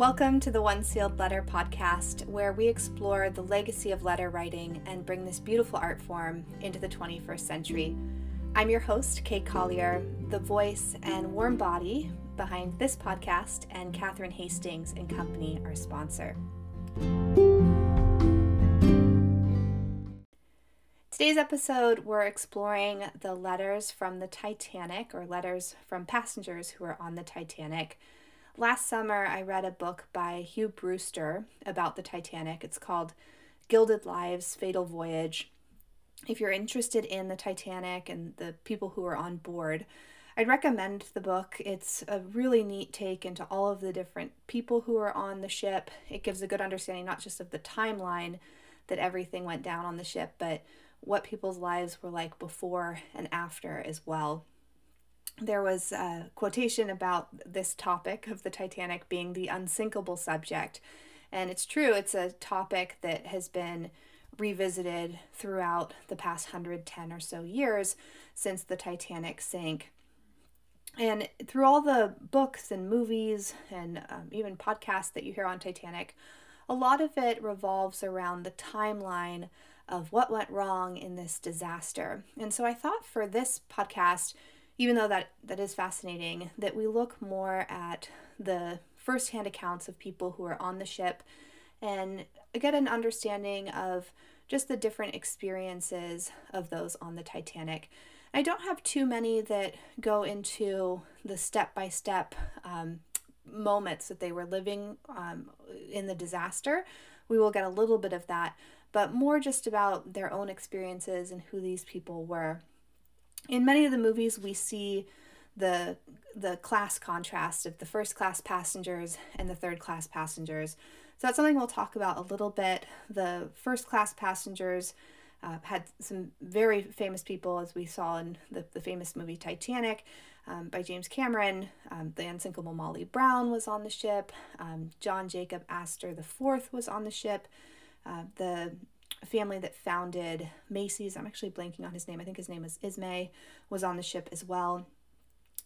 Welcome to the One Sealed Letter podcast, where we explore the legacy of letter writing and bring this beautiful art form into the 21st century. I'm your host, Kate Collier, the voice and warm body behind this podcast, and Catherine Hastings and Company, our sponsor. Today's episode, we're exploring the letters from the Titanic, or letters from passengers who are on the Titanic Last summer, I read a book by Hugh Brewster about the Titanic. It's called Gilded Lives Fatal Voyage. If you're interested in the Titanic and the people who are on board, I'd recommend the book. It's a really neat take into all of the different people who are on the ship. It gives a good understanding not just of the timeline that everything went down on the ship, but what people's lives were like before and after as well there was a quotation about this topic of the Titanic being the unsinkable subject. And it's true, it's a topic that has been revisited throughout the past 110 or so years since the Titanic sank. And through all the books and movies and um, even podcasts that you hear on Titanic, a lot of it revolves around the timeline of what went wrong in this disaster. And so I thought for this podcast, even though that that is fascinating that we look more at the firsthand accounts of people who are on the ship and get an understanding of just the different experiences of those on the Titanic. I don't have too many that go into the step by step moments that they were living um, in the disaster. We will get a little bit of that, but more just about their own experiences and who these people were in many of the movies we see the the class contrast of the first class passengers and the third class passengers. So that's something we'll talk about a little bit. The first class passengers uh, had some very famous people, as we saw in the, the famous movie Titanic um, by James Cameron. Um, the unsinkable Molly Brown was on the ship. Um, John Jacob Astor IV was on the ship. Uh, the family that founded Macy's. I'm actually blanking on his name. I think his name is Ismay, was on the ship as well.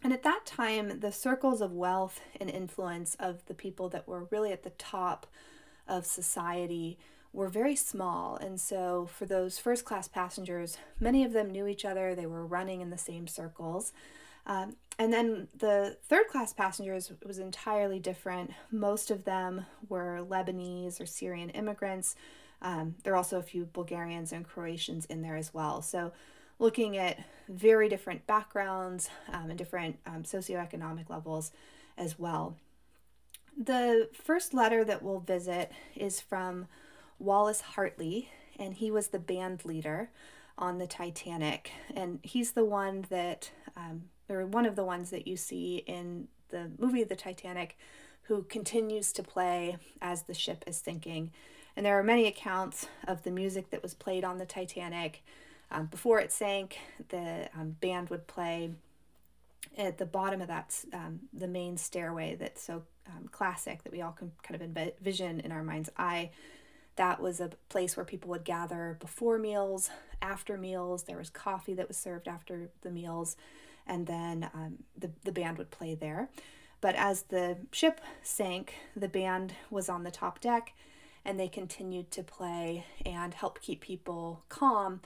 And at that time, the circles of wealth and influence of the people that were really at the top of society were very small. And so, for those first class passengers, many of them knew each other, they were running in the same circles. Um, and then the third class passengers was entirely different. Most of them were Lebanese or Syrian immigrants um, there are also a few Bulgarians and Croatians in there as well. So, looking at very different backgrounds um, and different um, socioeconomic levels as well. The first letter that we'll visit is from Wallace Hartley, and he was the band leader on the Titanic. And he's the one that, um, or one of the ones that you see in the movie The Titanic, who continues to play as the ship is sinking. And there are many accounts of the music that was played on the Titanic. Um, before it sank, the um, band would play at the bottom of that, um, the main stairway that's so um, classic that we all can kind of envision in our mind's eye. That was a place where people would gather before meals, after meals. There was coffee that was served after the meals, and then um, the, the band would play there. But as the ship sank, the band was on the top deck and they continued to play and help keep people calm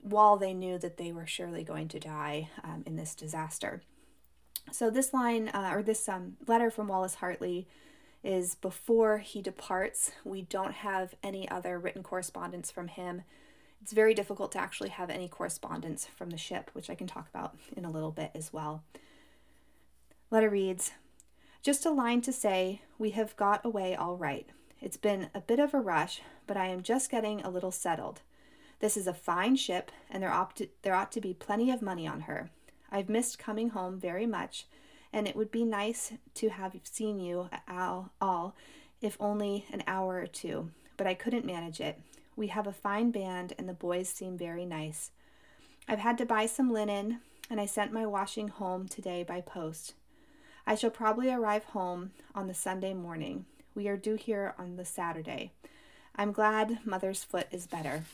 while they knew that they were surely going to die um, in this disaster. So, this line uh, or this um, letter from Wallace Hartley is before he departs. We don't have any other written correspondence from him. It's very difficult to actually have any correspondence from the ship, which I can talk about in a little bit as well. Letter reads Just a line to say, we have got away all right. It's been a bit of a rush, but I am just getting a little settled. This is a fine ship, and there ought, to, there ought to be plenty of money on her. I've missed coming home very much, and it would be nice to have seen you all, all, if only an hour or two, but I couldn't manage it. We have a fine band, and the boys seem very nice. I've had to buy some linen, and I sent my washing home today by post. I shall probably arrive home on the Sunday morning. We are due here on the Saturday. I'm glad Mother's foot is better.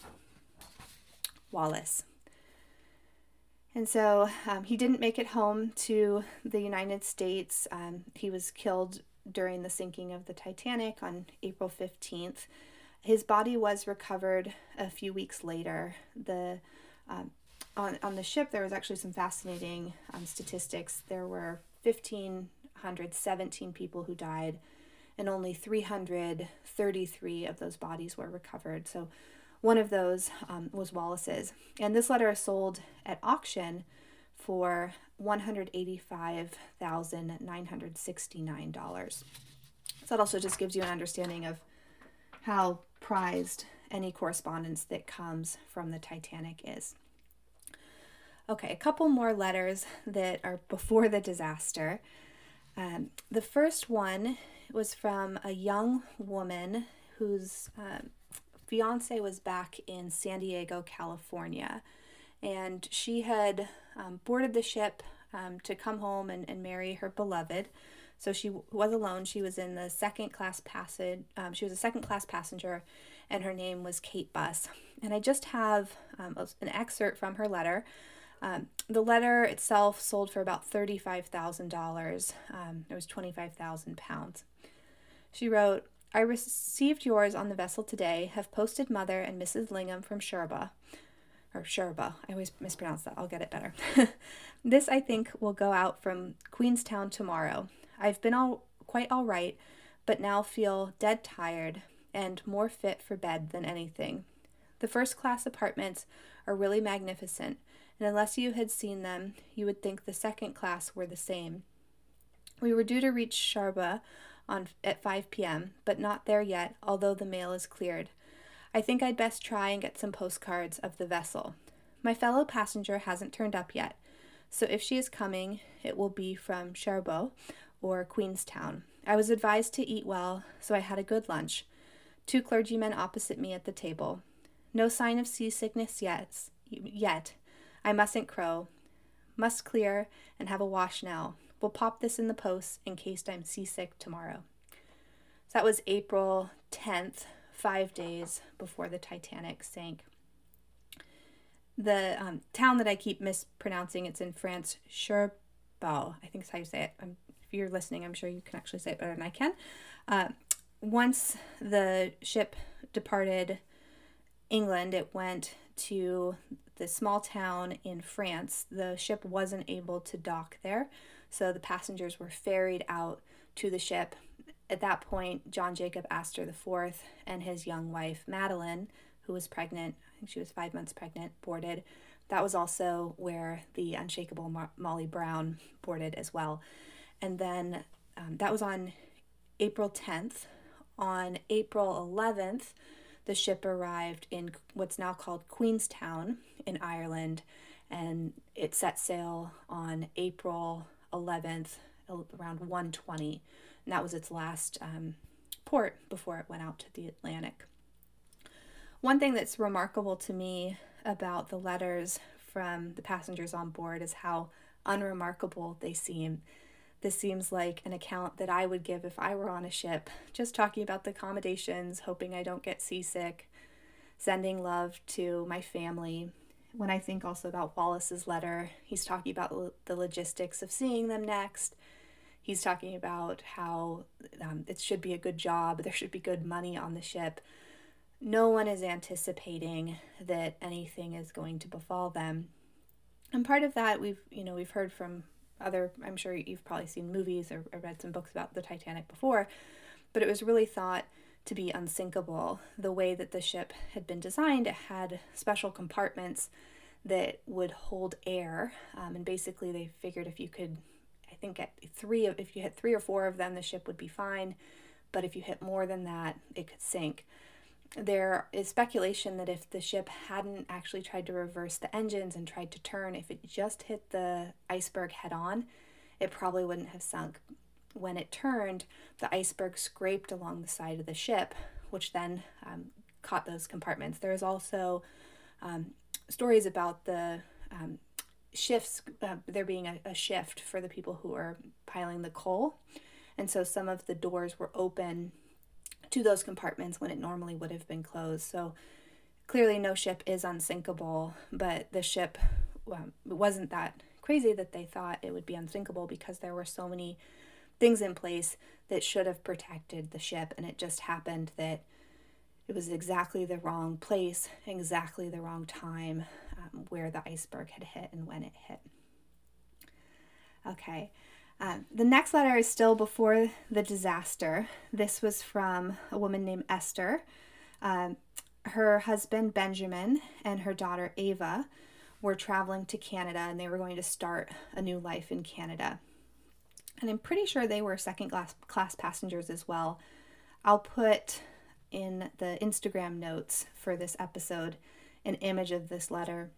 Wallace. And so um, he didn't make it home to the United States. Um, he was killed during the sinking of the Titanic on April 15th. His body was recovered a few weeks later. The um, on, on the ship, there was actually some fascinating um, statistics. There were 1,517 people who died, and only 333 of those bodies were recovered. So one of those um, was Wallace's. And this letter is sold at auction for $185,969. So that also just gives you an understanding of how prized any correspondence that comes from the Titanic is. Okay, a couple more letters that are before the disaster. Um, the first one was from a young woman whose um, fiance was back in San Diego, California, and she had um, boarded the ship um, to come home and, and marry her beloved. So she was alone. She was in the second class passage. Um, she was a second class passenger, and her name was Kate Buss. And I just have an excerpt from her letter. Um, the letter itself sold for about $35,000. Um, it was 25,000 pounds. She wrote, I received yours on the vessel today, have posted Mother and Mrs. Lingham from Sherba. Or Sherba. I always mispronounce that. I'll get it better. this, I think, will go out from Queenstown tomorrow. I've been all quite all right, but now feel dead tired and more fit for bed than anything. The first class apartments are really magnificent, and unless you had seen them, you would think the second class were the same. We were due to reach Sharba on at 5 p.m., but not there yet, although the mail is cleared. I think I'd best try and get some postcards of the vessel. My fellow passenger hasn't turned up yet, so if she is coming, it will be from Cherbourg or Queenstown. I was advised to eat well, so I had a good lunch. Two clergymen opposite me at the table. No sign of seasickness yet. Yet, I mustn't crow. Must clear and have a wash now. We'll pop this in the post in case I'm seasick tomorrow. So that was April 10th, five days before the Titanic sank. The um, town that I keep mispronouncing, it's in France, Cherbourg, I think is how you say it. I'm, if you're listening, I'm sure you can actually say it better than I can. Uh, once the ship departed England, it went to the small town in France, the ship wasn't able to dock there. So the passengers were ferried out to the ship. At that point, John Jacob Astor IV and his young wife, Madeline, who was pregnant, I think she was five months pregnant, boarded. That was also where the unshakable Mo- Molly Brown boarded as well. And then um, that was on April 10th. On April 11th, the ship arrived in what's now called Queenstown in Ireland, and it set sail on April 11th around 1:20, and that was its last um, port before it went out to the Atlantic. One thing that's remarkable to me about the letters from the passengers on board is how unremarkable they seem. This seems like an account that I would give if I were on a ship, just talking about the accommodations, hoping I don't get seasick, sending love to my family. When I think also about Wallace's letter, he's talking about the logistics of seeing them next. He's talking about how um, it should be a good job, there should be good money on the ship. No one is anticipating that anything is going to befall them. And part of that we've, you know, we've heard from other i'm sure you've probably seen movies or, or read some books about the titanic before but it was really thought to be unsinkable. The way that the ship had been designed it had special compartments that would hold air um, and basically they figured if you could i think at three if you hit three or four of them the ship would be fine but if you hit more than that it could sink there is speculation that if the ship hadn't actually tried to reverse the engines and tried to turn, if it just hit the iceberg head on, it probably wouldn't have sunk. When it turned, the iceberg scraped along the side of the ship, which then um, caught those compartments. There's also um, stories about the um, shifts, uh, there being a, a shift for the people who are piling the coal. And so some of the doors were open to those compartments when it normally would have been closed. So clearly, no ship is unsinkable, but the ship well, it wasn't that crazy that they thought it would be unsinkable because there were so many things in place that should have protected the ship, and it just happened that it was exactly the wrong place, exactly the wrong time um, where the iceberg had hit and when it hit. Okay, um, the next letter is still before the disaster. This was from a woman named Esther. Um, her husband Benjamin and her daughter Ava were traveling to Canada and they were going to start a new life in Canada. And I'm pretty sure they were second class, class passengers as well. I'll put in the Instagram notes for this episode an image of this letter.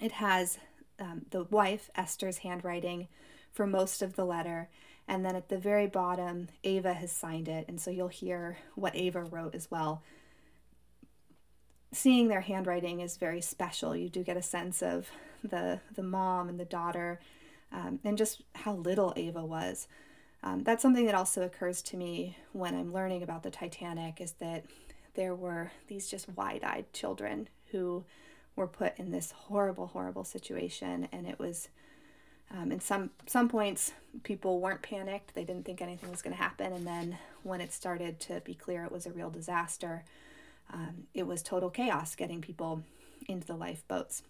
It has um, the wife, Esther's handwriting for most of the letter. And then at the very bottom, Ava has signed it. And so you'll hear what Ava wrote as well seeing their handwriting is very special. You do get a sense of the the mom and the daughter, um, and just how little Ava was. Um, that's something that also occurs to me when I'm learning about the Titanic is that there were these just wide-eyed children who were put in this horrible, horrible situation, and it was. Um, in some some points, people weren't panicked; they didn't think anything was going to happen, and then when it started to be clear it was a real disaster, um, it was total chaos getting people into the lifeboats.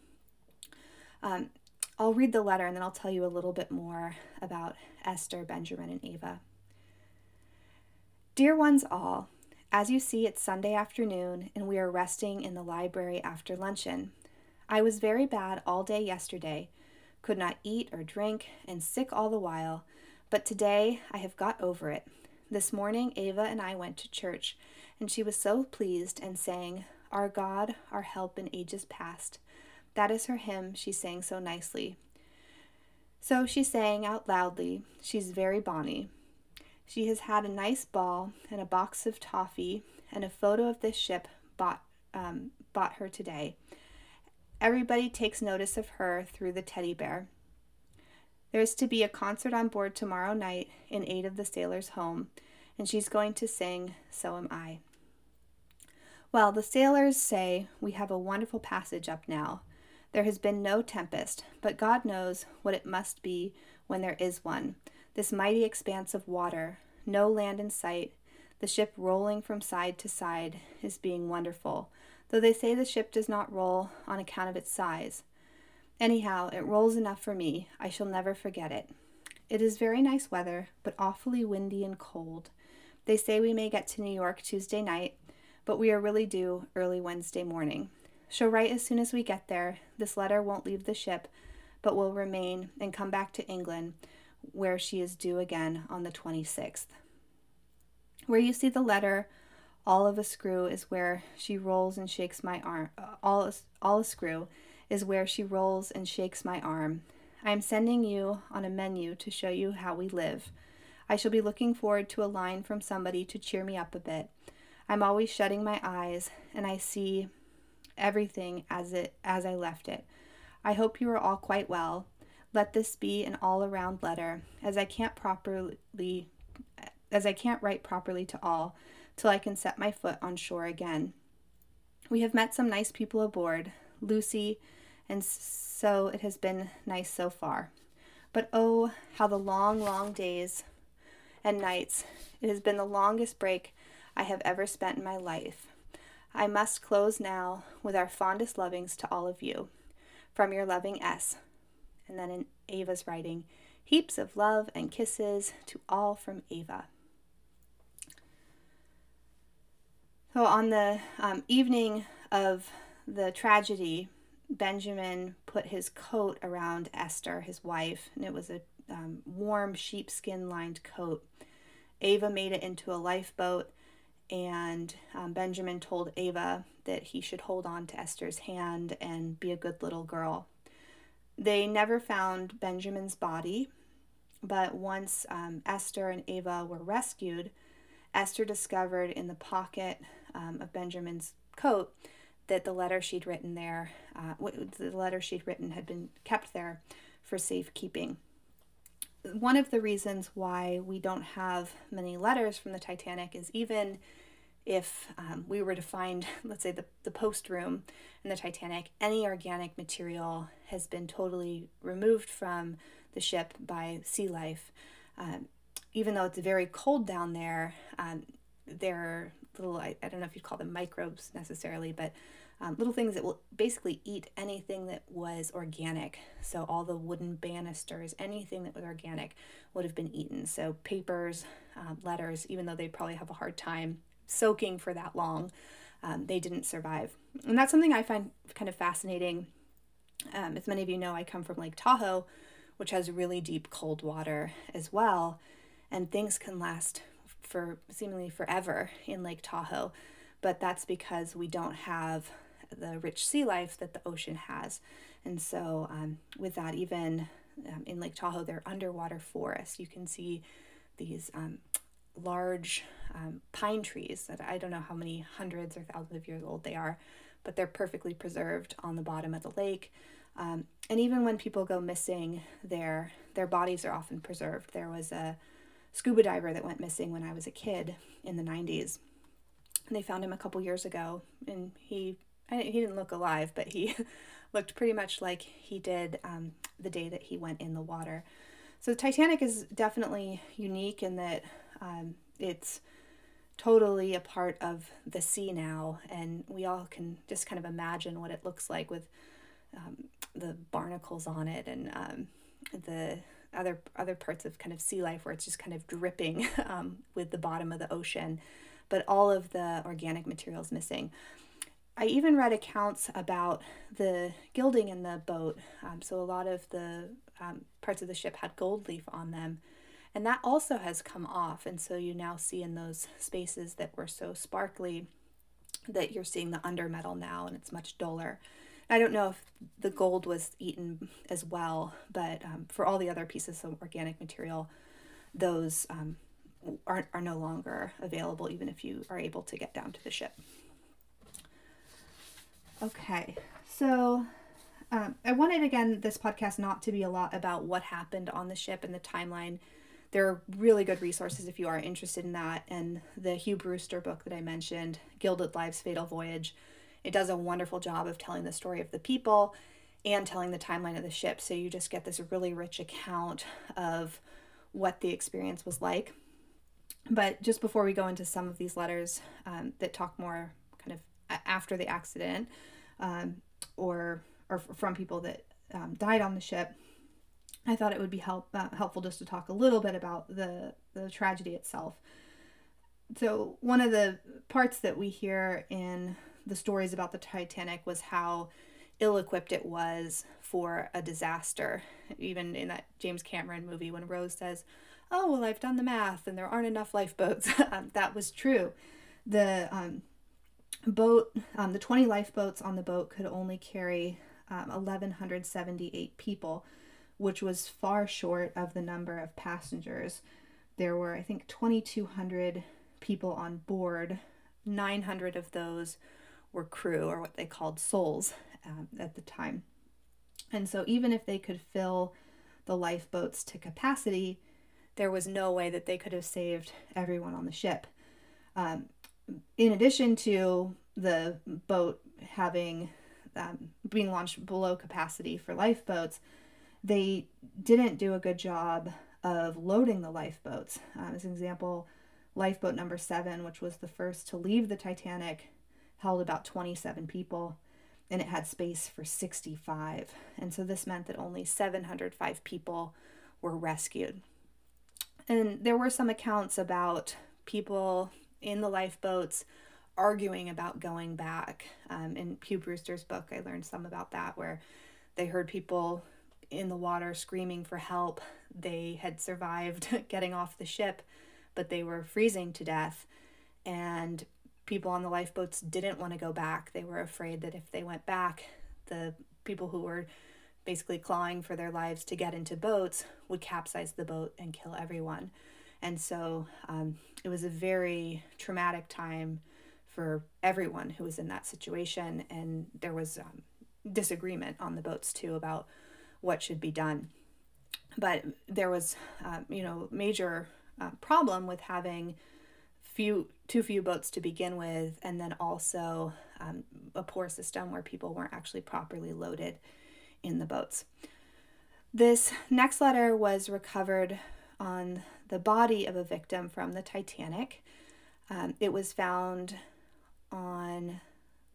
Um, I'll read the letter and then I'll tell you a little bit more about Esther, Benjamin, and Ava. Dear ones all, as you see, it's Sunday afternoon and we are resting in the library after luncheon. I was very bad all day yesterday, could not eat or drink, and sick all the while, but today I have got over it. This morning, Ava and I went to church and she was so pleased and sang, Our God, our help in ages past. That is her hymn she sang so nicely. So she sang out loudly, She's very bonny. She has had a nice ball and a box of toffee and a photo of this ship bought, um, bought her today. Everybody takes notice of her through the teddy bear. There is to be a concert on board tomorrow night in aid of the sailors' home, and she's going to sing So Am I. Well, the sailors say we have a wonderful passage up now. There has been no tempest, but God knows what it must be when there is one. This mighty expanse of water, no land in sight, the ship rolling from side to side, is being wonderful, though they say the ship does not roll on account of its size. Anyhow, it rolls enough for me. I shall never forget it. It is very nice weather, but awfully windy and cold. They say we may get to New York Tuesday night, but we are really due early Wednesday morning. She'll write as soon as we get there. This letter won't leave the ship, but will remain and come back to England, where she is due again on the 26th. Where you see the letter, all of a screw is where she rolls and shakes my arm. Uh, all, all a screw is where she rolls and shakes my arm. I am sending you on a menu to show you how we live. I shall be looking forward to a line from somebody to cheer me up a bit. I'm always shutting my eyes and I see everything as it as I left it. I hope you are all quite well. Let this be an all-around letter, as I can't properly as I can't write properly to all till I can set my foot on shore again. We have met some nice people aboard, Lucy, and so it has been nice so far. But oh, how the long, long days and nights. It has been the longest break I have ever spent in my life. I must close now with our fondest lovings to all of you. From your loving S. And then in Ava's writing, heaps of love and kisses to all from Ava. So on the um, evening of the tragedy, Benjamin put his coat around Esther, his wife, and it was a um, warm sheepskin lined coat. Ava made it into a lifeboat, and um, Benjamin told Ava that he should hold on to Esther's hand and be a good little girl. They never found Benjamin's body, but once um, Esther and Ava were rescued, Esther discovered in the pocket um, of Benjamin's coat that the letter she'd written there, uh, the letter she'd written had been kept there for safekeeping one of the reasons why we don't have many letters from the Titanic is even if um, we were to find, let's say, the, the post room in the Titanic, any organic material has been totally removed from the ship by sea life. Um, even though it's very cold down there, um, there are little, I, I don't know if you'd call them microbes necessarily, but um, little things that will basically eat anything that was organic. So, all the wooden banisters, anything that was organic would have been eaten. So, papers, um, letters, even though they probably have a hard time soaking for that long, um, they didn't survive. And that's something I find kind of fascinating. Um, as many of you know, I come from Lake Tahoe, which has really deep cold water as well, and things can last for seemingly forever in Lake Tahoe. But that's because we don't have the rich sea life that the ocean has. And so, um, with that, even um, in Lake Tahoe, there are underwater forests. You can see these um, large um, pine trees that I don't know how many hundreds or thousands of years old they are, but they're perfectly preserved on the bottom of the lake. Um, and even when people go missing, their their bodies are often preserved. There was a scuba diver that went missing when I was a kid in the 90s. And they found him a couple years ago, and he I, he didn't look alive, but he looked pretty much like he did um, the day that he went in the water. So the Titanic is definitely unique in that um, it's totally a part of the sea now, and we all can just kind of imagine what it looks like with um, the barnacles on it and um, the other other parts of kind of sea life where it's just kind of dripping um, with the bottom of the ocean, but all of the organic materials missing. I even read accounts about the gilding in the boat. Um, so a lot of the um, parts of the ship had gold leaf on them. And that also has come off. And so you now see in those spaces that were so sparkly that you're seeing the undermetal now and it's much duller. I don't know if the gold was eaten as well, but um, for all the other pieces of organic material, those um, are, are no longer available, even if you are able to get down to the ship. Okay, so um, I wanted again this podcast not to be a lot about what happened on the ship and the timeline. There are really good resources if you are interested in that, and the Hugh Brewster book that I mentioned, Gilded Lives Fatal Voyage. It does a wonderful job of telling the story of the people and telling the timeline of the ship. So you just get this really rich account of what the experience was like. But just before we go into some of these letters um, that talk more kind of after the accident um, or or from people that um, died on the ship i thought it would be help uh, helpful just to talk a little bit about the the tragedy itself so one of the parts that we hear in the stories about the titanic was how ill-equipped it was for a disaster even in that james cameron movie when rose says oh well i've done the math and there aren't enough lifeboats um, that was true the um, boat, um, the 20 lifeboats on the boat could only carry um, 1,178 people, which was far short of the number of passengers. There were, I think, 2,200 people on board. 900 of those were crew, or what they called souls um, at the time. And so, even if they could fill the lifeboats to capacity, there was no way that they could have saved everyone on the ship. Um, in addition to the boat having um, being launched below capacity for lifeboats, they didn't do a good job of loading the lifeboats. Um, as an example, lifeboat number seven, which was the first to leave the Titanic, held about 27 people and it had space for 65. And so this meant that only 705 people were rescued. And there were some accounts about people in the lifeboats arguing about going back. Um, in Hugh Brewster's book, I learned some about that where they heard people in the water screaming for help. They had survived getting off the ship, but they were freezing to death. And people on the lifeboats didn't want to go back. They were afraid that if they went back, the people who were basically clawing for their lives to get into boats would capsize the boat and kill everyone. And so um, it was a very traumatic time for everyone who was in that situation. And there was um, disagreement on the boats too about what should be done. But there was, um, you know, major uh, problem with having few too few boats to begin with, and then also um, a poor system where people weren't actually properly loaded in the boats. This next letter was recovered on the body of a victim from the Titanic. Um, it was found on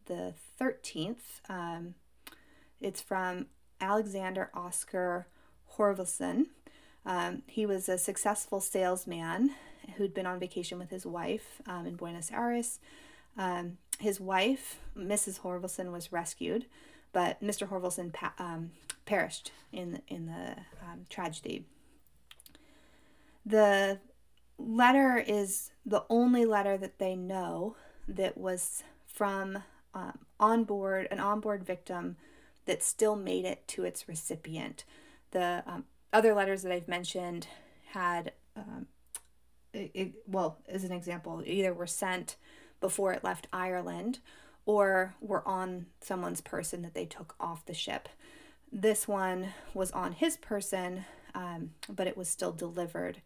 the 13th. Um, it's from Alexander Oscar Horvelson. Um, he was a successful salesman who'd been on vacation with his wife um, in Buenos Aires. Um, his wife, Mrs. Horvelson, was rescued, but Mr. Horvelson pa- um, perished in in the um, tragedy. The letter is the only letter that they know that was from um, onboard an onboard victim that still made it to its recipient. The um, other letters that I've mentioned had, um, it, it, well, as an example, either were sent before it left Ireland or were on someone's person that they took off the ship. This one was on his person, um, but it was still delivered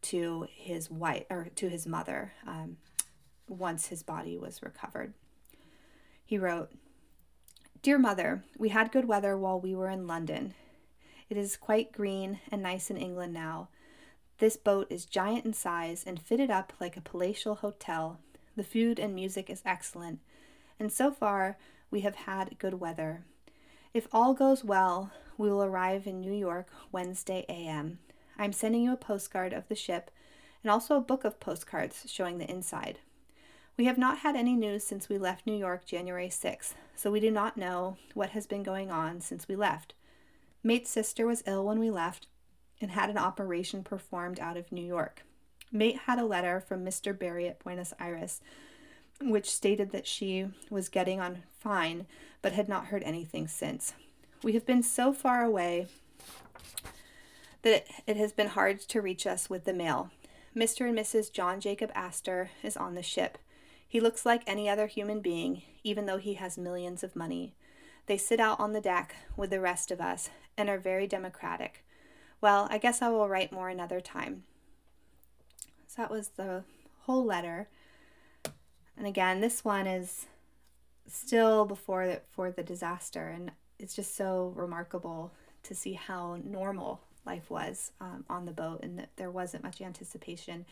to his wife or to his mother um, once his body was recovered. He wrote, Dear Mother, we had good weather while we were in London. It is quite green and nice in England now. This boat is giant in size and fitted up like a palatial hotel. The food and music is excellent, and so far we have had good weather. If all goes well, we will arrive in New York Wednesday a.m. I am sending you a postcard of the ship and also a book of postcards showing the inside. We have not had any news since we left New York January 6th, so we do not know what has been going on since we left. Mate's sister was ill when we left and had an operation performed out of New York. Mate had a letter from Mr. Barry at Buenos Aires, which stated that she was getting on fine, but had not heard anything since. We have been so far away that it has been hard to reach us with the mail. Mr. and Mrs. John Jacob Astor is on the ship. He looks like any other human being, even though he has millions of money. They sit out on the deck with the rest of us and are very democratic. Well, I guess I will write more another time. So that was the whole letter. And again, this one is still before the, for the disaster, and it's just so remarkable to see how normal life was um, on the boat, and that there wasn't much anticipation.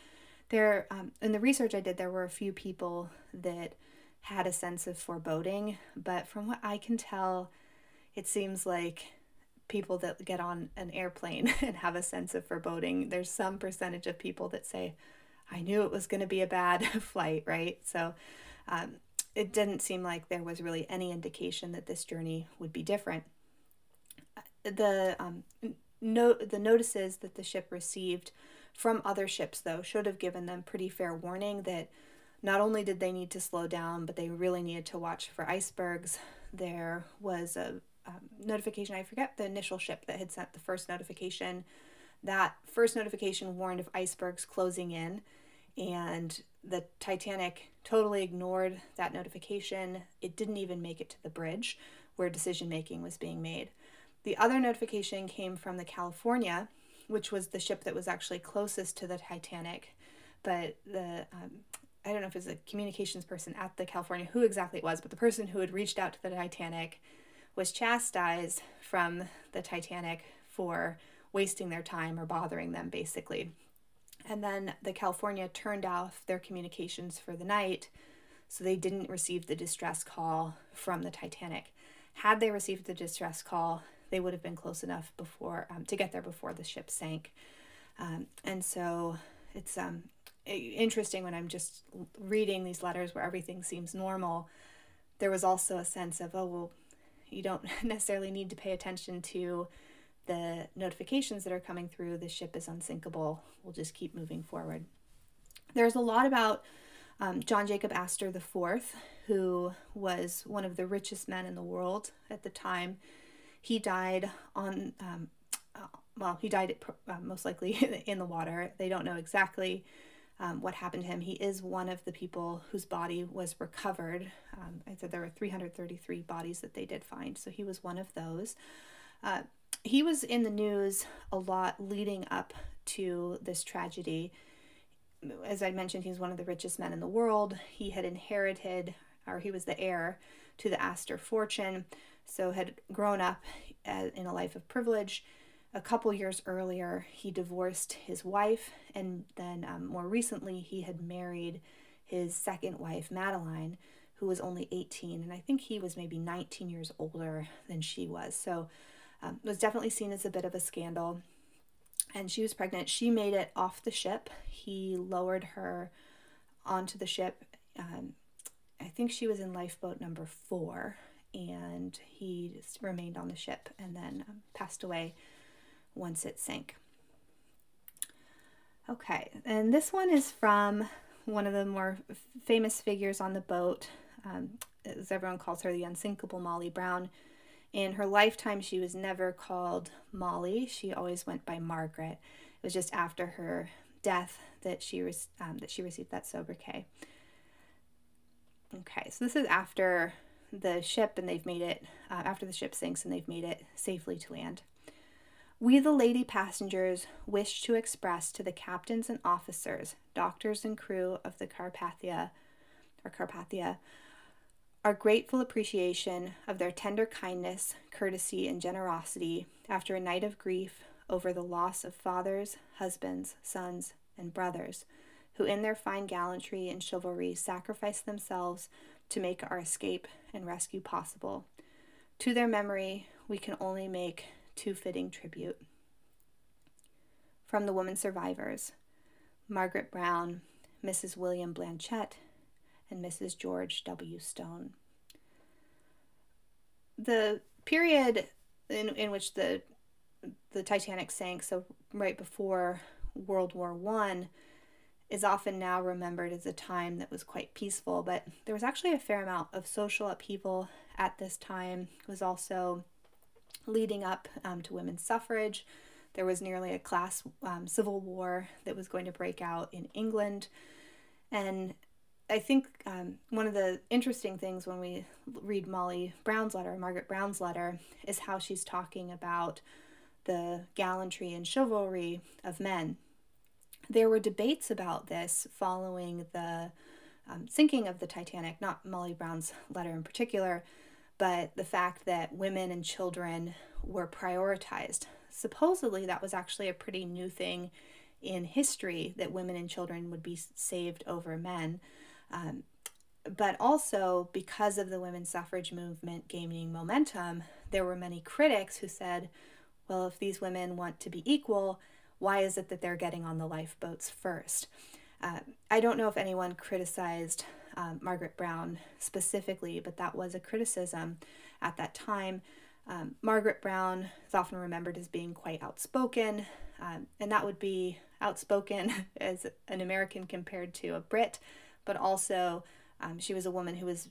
There, um, in the research I did, there were a few people that had a sense of foreboding, but from what I can tell, it seems like people that get on an airplane and have a sense of foreboding, there's some percentage of people that say, I knew it was going to be a bad flight, right? So um, it didn't seem like there was really any indication that this journey would be different. The um, no, the notices that the ship received from other ships, though, should have given them pretty fair warning that not only did they need to slow down, but they really needed to watch for icebergs. There was a um, notification, I forget the initial ship that had sent the first notification. That first notification warned of icebergs closing in, and the Titanic totally ignored that notification. It didn't even make it to the bridge where decision making was being made. The other notification came from the California, which was the ship that was actually closest to the Titanic. But the um, I don't know if it was a communications person at the California, who exactly it was, but the person who had reached out to the Titanic was chastised from the Titanic for wasting their time or bothering them, basically. And then the California turned off their communications for the night, so they didn't receive the distress call from the Titanic. Had they received the distress call, they would have been close enough before um, to get there before the ship sank. Um, and so it's um, interesting when I'm just reading these letters where everything seems normal. There was also a sense of, oh, well, you don't necessarily need to pay attention to the notifications that are coming through. The ship is unsinkable. We'll just keep moving forward. There's a lot about um, John Jacob Astor IV, who was one of the richest men in the world at the time. He died on, um, uh, well, he died uh, most likely in the water. They don't know exactly um, what happened to him. He is one of the people whose body was recovered. Um, I said there were 333 bodies that they did find, so he was one of those. Uh, he was in the news a lot leading up to this tragedy. As I mentioned, he's one of the richest men in the world. He had inherited, or he was the heir to the Astor fortune, so had grown up uh, in a life of privilege. A couple years earlier, he divorced his wife, and then um, more recently, he had married his second wife, Madeline, who was only 18. And I think he was maybe 19 years older than she was. So um, it was definitely seen as a bit of a scandal. And she was pregnant. She made it off the ship. He lowered her onto the ship. Um, I think she was in lifeboat number four, and he remained on the ship and then um, passed away once it sank. Okay, and this one is from one of the more famous figures on the boat, um, as everyone calls her, the unsinkable Molly Brown. In her lifetime, she was never called Molly. She always went by Margaret. It was just after her death that she was um, that she received that sobriquet. Okay, so this is after the ship, and they've made it uh, after the ship sinks, and they've made it safely to land. We, the lady passengers, wish to express to the captains and officers, doctors and crew of the Carpathia, or Carpathia, our grateful appreciation of their tender kindness, courtesy, and generosity after a night of grief over the loss of fathers, husbands, sons, and brothers, who in their fine gallantry and chivalry sacrificed themselves to make our escape and rescue possible. To their memory, we can only make to fitting tribute. From the women survivors Margaret Brown, Mrs. William Blanchette, and Mrs. George W. Stone. The period in, in which the the Titanic sank, so right before World War One, is often now remembered as a time that was quite peaceful, but there was actually a fair amount of social upheaval at this time. It was also leading up um, to women's suffrage. There was nearly a class um, civil war that was going to break out in England. And I think um, one of the interesting things when we read Molly Brown's letter, Margaret Brown's letter, is how she's talking about the gallantry and chivalry of men. There were debates about this following the um, sinking of the Titanic, not Molly Brown's letter in particular, but the fact that women and children were prioritized. Supposedly, that was actually a pretty new thing in history that women and children would be saved over men. Um, but also, because of the women's suffrage movement gaining momentum, there were many critics who said, well, if these women want to be equal, why is it that they're getting on the lifeboats first? Uh, I don't know if anyone criticized um, Margaret Brown specifically, but that was a criticism at that time. Um, Margaret Brown is often remembered as being quite outspoken, um, and that would be outspoken as an American compared to a Brit, but also um, she was a woman who was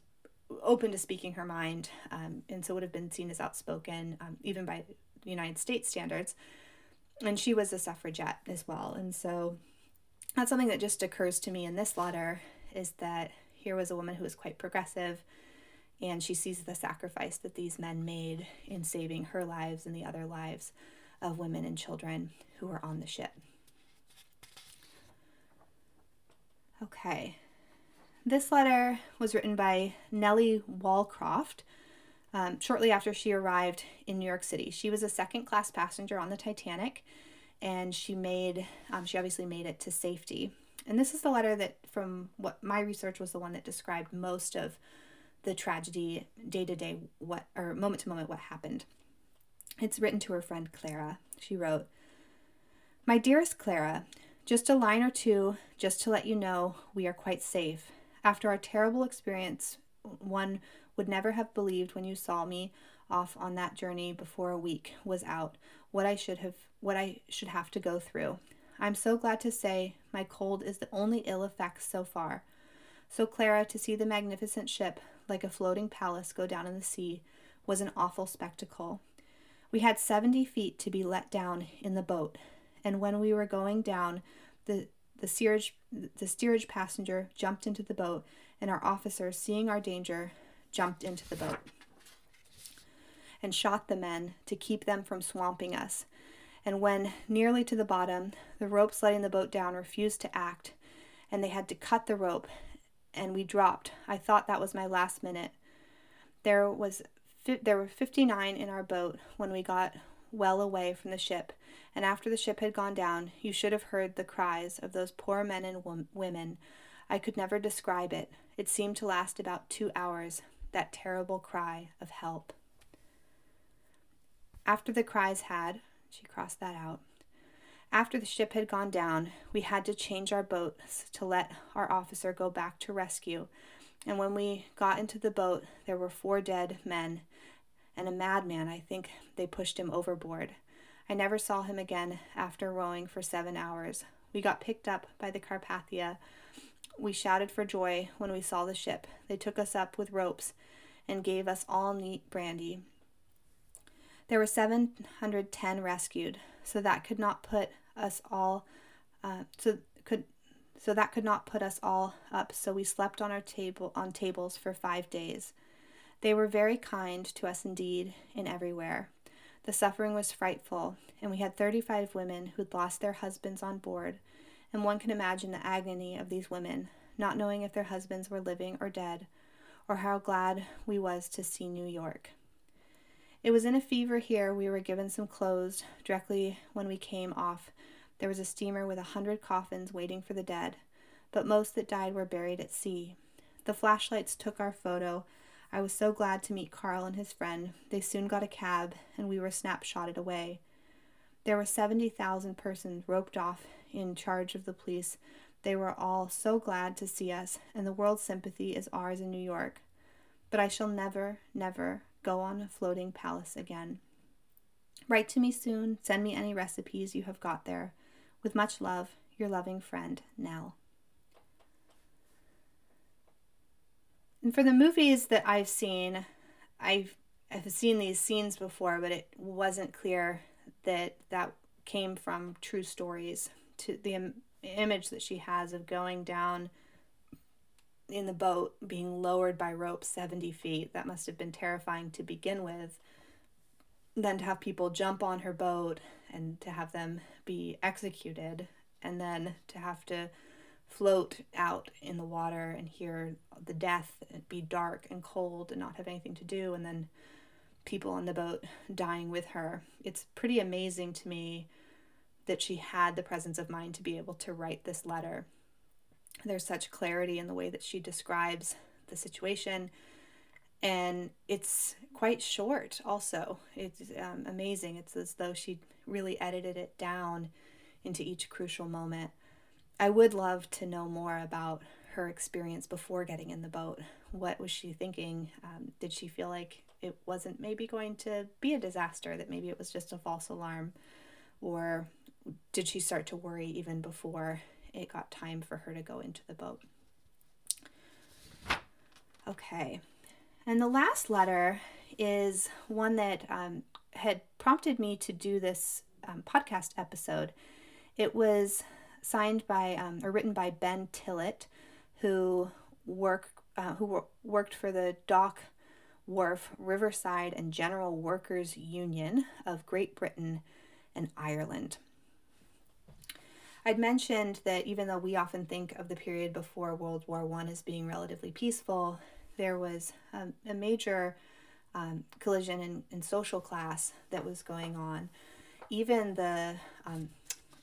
open to speaking her mind, um, and so would have been seen as outspoken um, even by United States standards. And she was a suffragette as well, and so that's something that just occurs to me in this letter is that here was a woman who was quite progressive, and she sees the sacrifice that these men made in saving her lives and the other lives of women and children who were on the ship. Okay. This letter was written by Nellie Walcroft um, shortly after she arrived in New York City. She was a second class passenger on the Titanic and she made, um, she obviously made it to safety. And this is the letter that, from what my research was the one that described most of the tragedy day to day, what, or moment to moment, what happened. It's written to her friend Clara. She wrote, My dearest Clara, just a line or two, just to let you know we are quite safe. After our terrible experience, one would never have believed when you saw me off on that journey before a week was out what I should have what I should have to go through. I'm so glad to say my cold is the only ill effect so far. So, Clara, to see the magnificent ship, like a floating palace, go down in the sea was an awful spectacle. We had 70 feet to be let down in the boat, and when we were going down, the, the, steerage, the steerage passenger jumped into the boat, and our officer, seeing our danger, jumped into the boat and shot the men to keep them from swamping us and when nearly to the bottom, the ropes letting the boat down refused to act, and they had to cut the rope, and we dropped. I thought that was my last minute. There was there were 59 in our boat when we got well away from the ship, and after the ship had gone down, you should have heard the cries of those poor men and wom- women. I could never describe it. It seemed to last about two hours, that terrible cry of help. After the cries had, she crossed that out. After the ship had gone down, we had to change our boats to let our officer go back to rescue. And when we got into the boat, there were four dead men and a madman. I think they pushed him overboard. I never saw him again after rowing for seven hours. We got picked up by the Carpathia. We shouted for joy when we saw the ship. They took us up with ropes and gave us all neat brandy. There were 710 rescued, so that could not put us all uh, so could so that could not put us all up so we slept on our table on tables for 5 days. They were very kind to us indeed in everywhere. The suffering was frightful, and we had 35 women who'd lost their husbands on board, and one can imagine the agony of these women, not knowing if their husbands were living or dead, or how glad we was to see New York. It was in a fever here we were given some clothes directly when we came off. There was a steamer with a hundred coffins waiting for the dead, but most that died were buried at sea. The flashlights took our photo. I was so glad to meet Carl and his friend. They soon got a cab, and we were snapshotted away. There were 70,000 persons roped off in charge of the police. They were all so glad to see us, and the world's sympathy is ours in New York. But I shall never, never go on a floating palace again. Write to me soon. Send me any recipes you have got there. With much love, your loving friend, Nell. And for the movies that I've seen, I've I've seen these scenes before, but it wasn't clear that that came from true stories. To the Im- image that she has of going down in the boat being lowered by rope 70 feet. That must have been terrifying to begin with. Then to have people jump on her boat and to have them be executed, and then to have to float out in the water and hear the death be dark and cold and not have anything to do, and then people on the boat dying with her. It's pretty amazing to me that she had the presence of mind to be able to write this letter there's such clarity in the way that she describes the situation. And it's quite short, also. It's um, amazing. It's as though she really edited it down into each crucial moment. I would love to know more about her experience before getting in the boat. What was she thinking? Um, did she feel like it wasn't maybe going to be a disaster, that maybe it was just a false alarm? Or did she start to worry even before it got time for her to go into the boat. Okay, and the last letter is one that um, had prompted me to do this um, podcast episode. It was signed by um, or written by Ben Tillett, who work uh, who worked for the Dock Wharf, Riverside, and General Workers Union of Great Britain and Ireland. I'd mentioned that even though we often think of the period before World War One as being relatively peaceful, there was a, a major um, collision in, in social class that was going on. Even the um,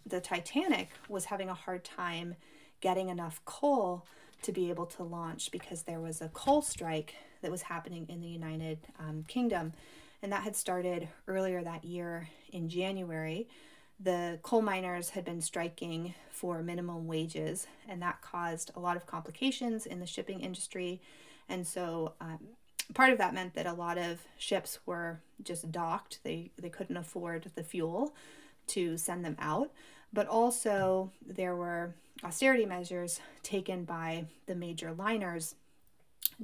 the Titanic was having a hard time getting enough coal to be able to launch because there was a coal strike that was happening in the United um, Kingdom, and that had started earlier that year in January the coal miners had been striking for minimum wages, and that caused a lot of complications in the shipping industry. And so, um, part of that meant that a lot of ships were just docked, they, they couldn't afford the fuel to send them out. But also, there were austerity measures taken by the major liners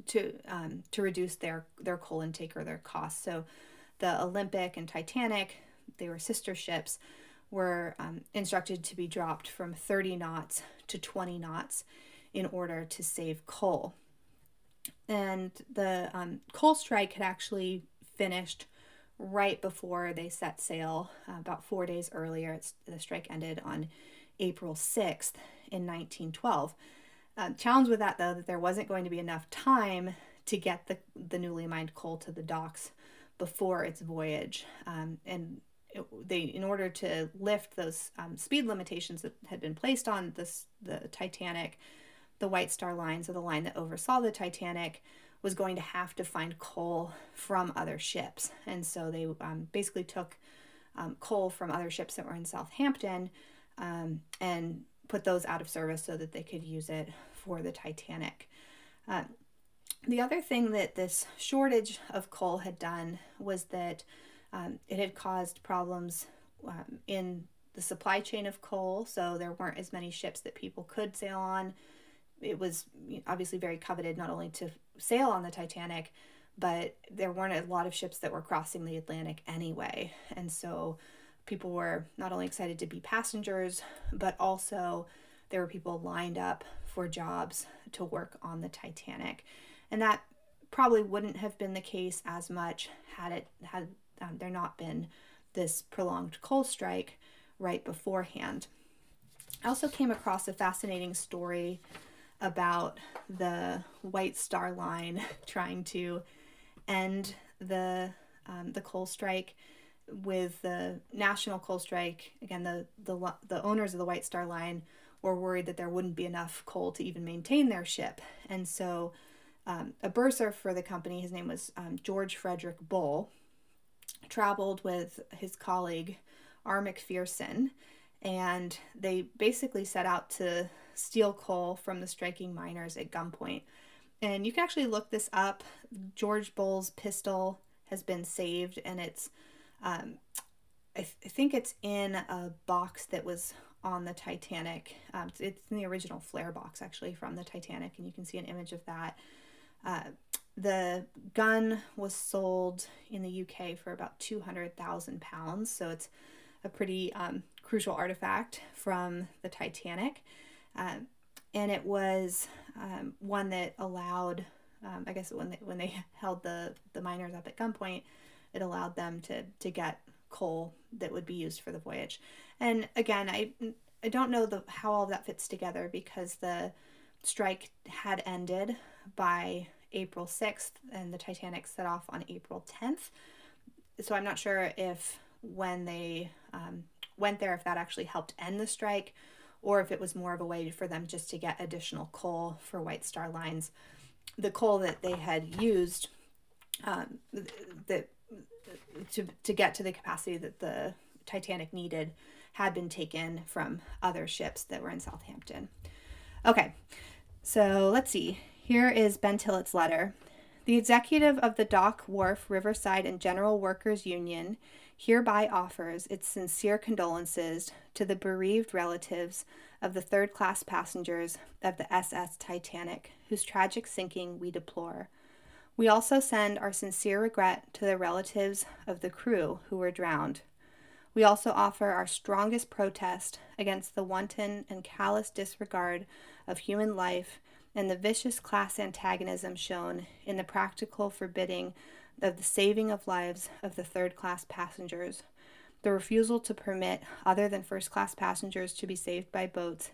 to um, to reduce their their coal intake or their costs. So, the Olympic and Titanic, they were sister ships were um, instructed to be dropped from 30 knots to 20 knots in order to save coal. And the um, coal strike had actually finished right before they set sail, uh, about four days earlier. It's, the strike ended on April 6th in 1912. Uh, challenge with that, though, that there wasn't going to be enough time to get the, the newly mined coal to the docks before its voyage. Um, and they in order to lift those um, speed limitations that had been placed on this the Titanic, the White Star Line, so the line that oversaw the Titanic, was going to have to find coal from other ships, and so they um, basically took um, coal from other ships that were in Southampton um, and put those out of service so that they could use it for the Titanic. Uh, the other thing that this shortage of coal had done was that um, it had caused problems um, in the supply chain of coal, so there weren't as many ships that people could sail on. It was obviously very coveted not only to sail on the Titanic, but there weren't a lot of ships that were crossing the Atlantic anyway. And so people were not only excited to be passengers, but also there were people lined up for jobs to work on the Titanic. And that probably wouldn't have been the case as much had it had um, there not been this prolonged coal strike right beforehand. I also came across a fascinating story about the White Star Line trying to end the um, the coal strike with the national coal strike. Again, the the the owners of the White Star Line were worried that there wouldn't be enough coal to even maintain their ship, and so um, a bursar for the company, his name was um, George Frederick Bull, traveled with his colleague R. McPherson, and they basically set out to steal coal from the striking miners at gunpoint. And you can actually look this up. George Bull's pistol has been saved, and it's, um, I, th- I, think it's in a box that was on the Titanic. Um, it's, in the original flare box, actually, from the Titanic, and you can see an image of that. Uh, the gun was sold in the UK for about 200,000 pounds, so it's a pretty um, crucial artifact from the Titanic. Um, and it was um, one that allowed, um, I guess, when they, when they held the, the miners up at gunpoint, it allowed them to, to get coal that would be used for the voyage. And again, I, I don't know the, how all of that fits together because the strike had ended by April 6th and the Titanic set off on April 10th. So I'm not sure if when they um, went there, if that actually helped end the strike or if it was more of a way for them just to get additional coal for White Star Lines. The coal that they had used um, that to, to get to the capacity that the Titanic needed had been taken from other ships that were in Southampton. Okay, so let's see. Here is Ben Tillett's letter. The executive of the Dock, Wharf, Riverside, and General Workers Union hereby offers its sincere condolences to the bereaved relatives of the third class passengers of the SS Titanic, whose tragic sinking we deplore. We also send our sincere regret to the relatives of the crew who were drowned. We also offer our strongest protest against the wanton and callous disregard of human life and the vicious class antagonism shown in the practical forbidding of the saving of lives of the third class passengers, the refusal to permit other than first class passengers to be saved by boats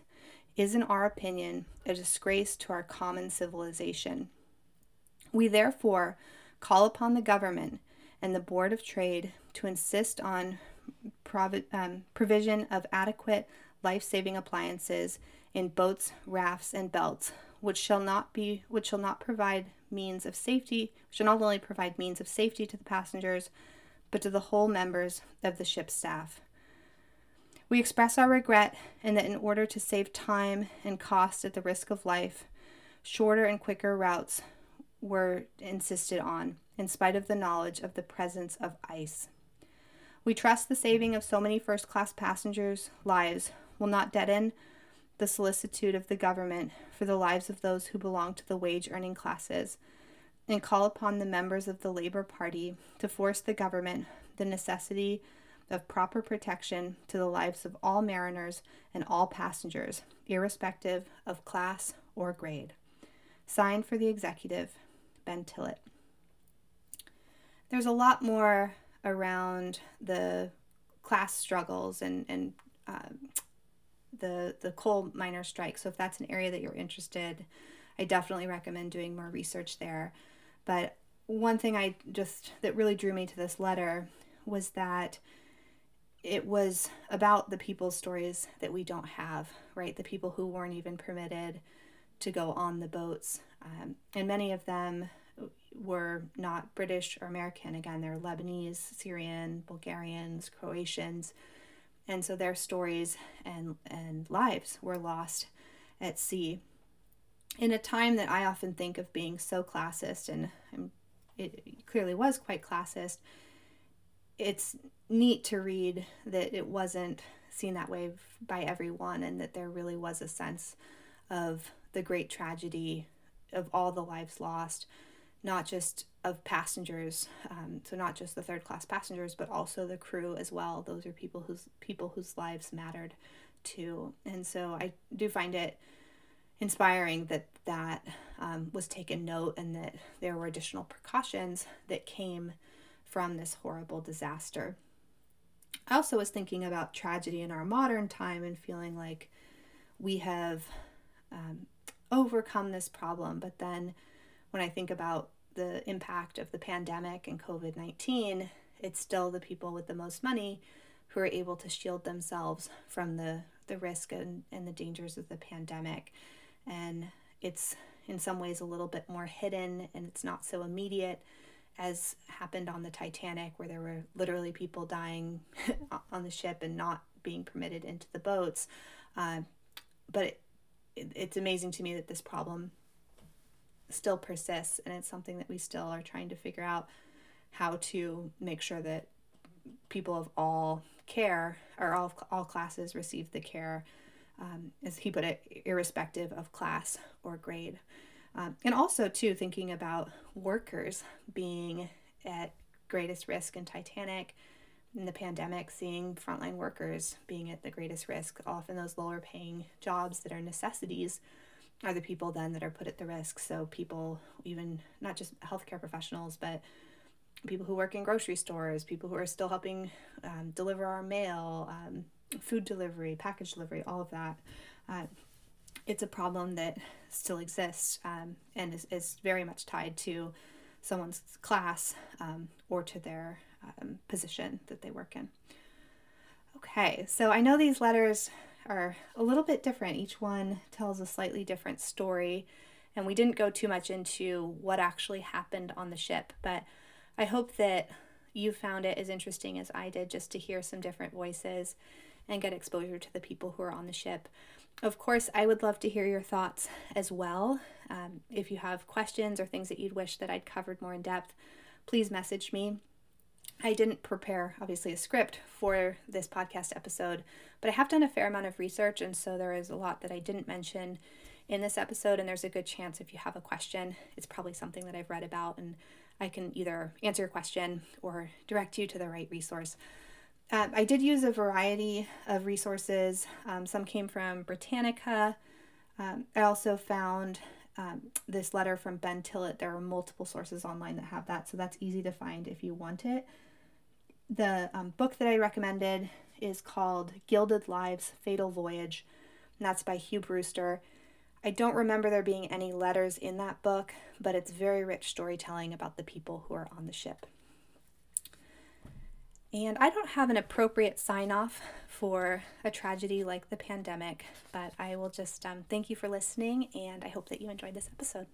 is, in our opinion, a disgrace to our common civilization. We therefore call upon the government and the Board of Trade to insist on provi- um, provision of adequate life saving appliances in boats, rafts, and belts which shall not be which shall not provide means of safety shall not only provide means of safety to the passengers but to the whole members of the ship's staff. We express our regret in that in order to save time and cost at the risk of life shorter and quicker routes were insisted on in spite of the knowledge of the presence of ice. We trust the saving of so many first class passengers lives will not deaden the solicitude of the government for the lives of those who belong to the wage earning classes, and call upon the members of the Labor Party to force the government the necessity of proper protection to the lives of all mariners and all passengers, irrespective of class or grade. Signed for the executive, Ben Tillett. There's a lot more around the class struggles and, and uh, the the coal miner strike. So if that's an area that you're interested, I definitely recommend doing more research there. But one thing I just that really drew me to this letter was that it was about the people's stories that we don't have, right? The people who weren't even permitted to go on the boats. Um, and many of them were not British or American. Again, they're Lebanese, Syrian, Bulgarians, Croatians. And so their stories and, and lives were lost at sea. In a time that I often think of being so classist, and it clearly was quite classist, it's neat to read that it wasn't seen that way by everyone and that there really was a sense of the great tragedy of all the lives lost, not just of passengers, um, so not just the third class passengers, but also the crew as well. Those are people whose people whose lives mattered too, and so I do find it inspiring that that um, was taken note and that there were additional precautions that came from this horrible disaster. I also was thinking about tragedy in our modern time and feeling like we have um, overcome this problem. But then when I think about the impact of the pandemic and COVID 19, it's still the people with the most money who are able to shield themselves from the, the risk and, and the dangers of the pandemic. And it's in some ways a little bit more hidden and it's not so immediate as happened on the Titanic, where there were literally people dying on the ship and not being permitted into the boats. Uh, but it, it, it's amazing to me that this problem still persists, and it's something that we still are trying to figure out how to make sure that people of all care or all, all classes receive the care, um, as he put it, irrespective of class or grade. Um, and also, too, thinking about workers being at greatest risk in Titanic, in the pandemic, seeing frontline workers being at the greatest risk, often those lower paying jobs that are necessities are the people then that are put at the risk. So, people, even not just healthcare professionals, but people who work in grocery stores, people who are still helping um, deliver our mail, um, food delivery, package delivery, all of that. Uh, it's a problem that still exists um, and is, is very much tied to someone's class um, or to their um, position that they work in. Okay, so I know these letters are a little bit different. Each one tells a slightly different story, and we didn't go too much into what actually happened on the ship, but I hope that you found it as interesting as I did just to hear some different voices and get exposure to the people who are on the ship. Of course, I would love to hear your thoughts as well. Um, if you have questions or things that you'd wish that I'd covered more in depth, please message me. I didn't prepare, obviously, a script for this podcast episode, but I have done a fair amount of research, and so there is a lot that I didn't mention in this episode. And there's a good chance if you have a question, it's probably something that I've read about, and I can either answer your question or direct you to the right resource. Uh, I did use a variety of resources. Um, some came from Britannica. Um, I also found um, this letter from Ben Tillett. There are multiple sources online that have that, so that's easy to find if you want it. The um, book that I recommended is called Gilded Lives Fatal Voyage, and that's by Hugh Brewster. I don't remember there being any letters in that book, but it's very rich storytelling about the people who are on the ship. And I don't have an appropriate sign off for a tragedy like the pandemic, but I will just um, thank you for listening and I hope that you enjoyed this episode.